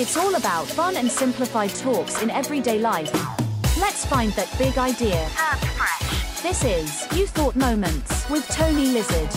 It's all about fun and simplified talks in everyday life. Let's find that big idea. This is You Thought Moments with Tony Lizard.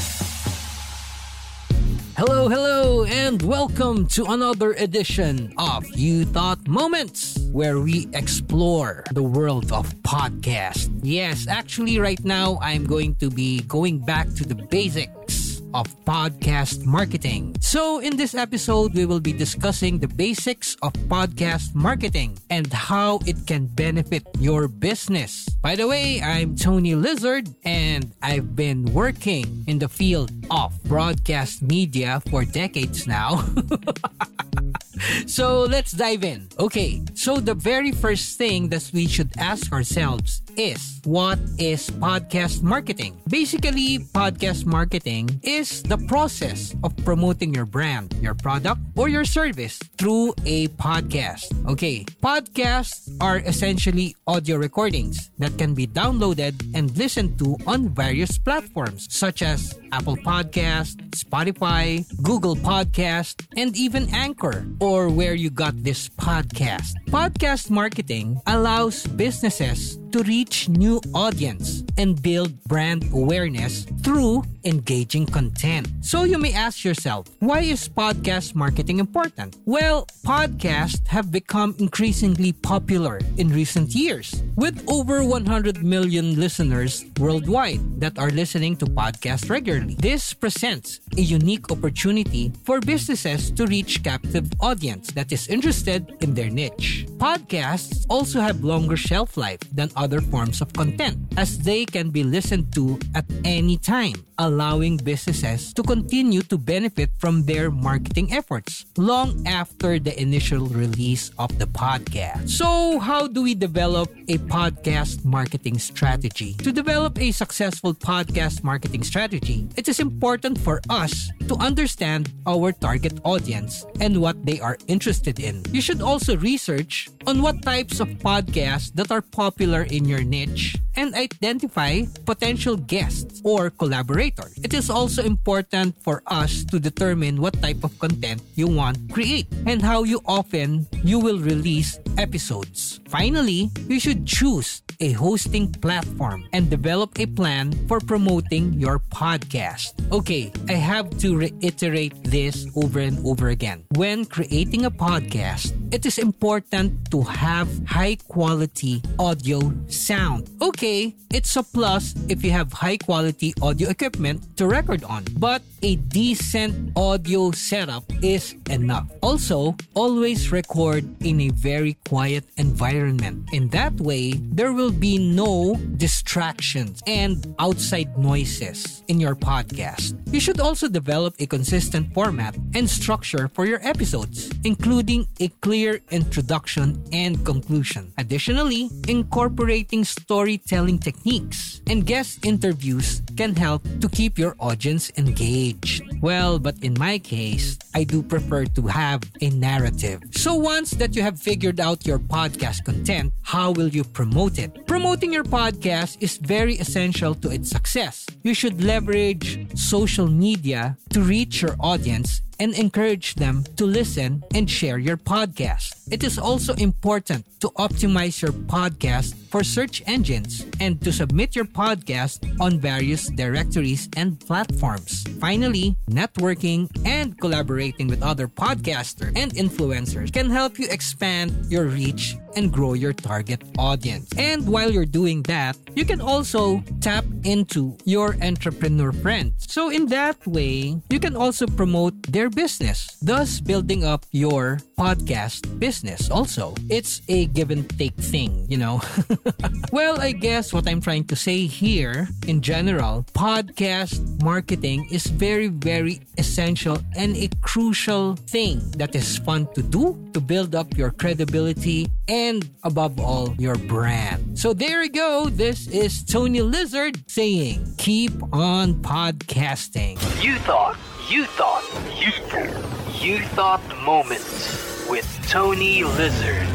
Hello, hello, and welcome to another edition of You Thought Moments, where we explore the world of podcast. Yes, actually, right now I'm going to be going back to the basics of podcast marketing. So, in this episode, we will be discussing the basics of podcast marketing and how it can benefit your business. By the way, I'm Tony Lizard and I've been working in the field of broadcast media for decades now. so let's dive in. Okay, so the very first thing that we should ask ourselves is what is podcast marketing? Basically, podcast marketing is the process of promoting your brand, your product, or your service through a podcast. Okay, podcasts are essentially audio recordings that can be downloaded and listened to on various platforms such as Apple Podcast, Spotify, Google Podcast, and even Anchor, or where you got this podcast. Podcast marketing allows businesses to reach new audience and build brand awareness through engaging content. So you may ask yourself, why is podcast marketing important? Well, podcasts have become increasingly popular in recent years with over 100 million listeners worldwide that are listening to podcasts regularly. This presents a unique opportunity for businesses to reach captive audience that is interested in their niche. Podcasts also have longer shelf life than other forms of content as they can be listened to at any time, allowing businesses to continue to benefit from their marketing efforts long after the initial release of the podcast. So, how do we develop a podcast marketing strategy? To develop a successful podcast marketing strategy, it is important for us to understand our target audience and what they are interested in. You should also research on what types of podcasts that are popular in your niche and identify potential guests or collaborators. It is also important for us to determine what type of content you want to create and how you often you will release episodes. Finally, you should choose a hosting platform and develop a plan for promoting your podcast. Okay, I have to reiterate this over and over again. When creating a podcast, it is important to have high quality audio sound. Okay, it's a plus if you have high quality audio equipment to record on, but a decent audio setup is enough. Also, always record in a very quiet environment. In that way, there will be no distractions and outside noises in your podcast. You should also develop a consistent format and structure for your episodes, including a clear introduction and conclusion. Additionally, incorporating storytelling techniques and guest interviews can help to keep your audience engaged. Well, but in my case, I do prefer to have a narrative. So once that you have figured out your podcast content, how will you promote it? Promoting your podcast is very essential to its success. You should leverage social media to reach your audience and encourage them to listen and share your podcast. It is also important to optimize your podcast for search engines and to submit your podcast on various directories and platforms. Finally, networking and collaborating with other podcasters and influencers can help you expand your reach and grow your target audience. And while you're doing that, you can also tap into your entrepreneur friends. So in that way, you can also promote their business, thus building up your podcast business also. It's a give and take thing, you know. well, I guess what I'm trying to say here in general, podcast marketing is very, very essential and a crucial thing that is fun to do to build up your credibility and above all, your brand. So there you go. This is Tony Lizard saying, keep on podcasting. You thought, you thought, you thought, you thought moments with Tony Lizard.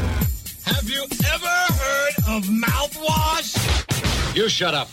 Have you ever heard of mouthwash? You shut up.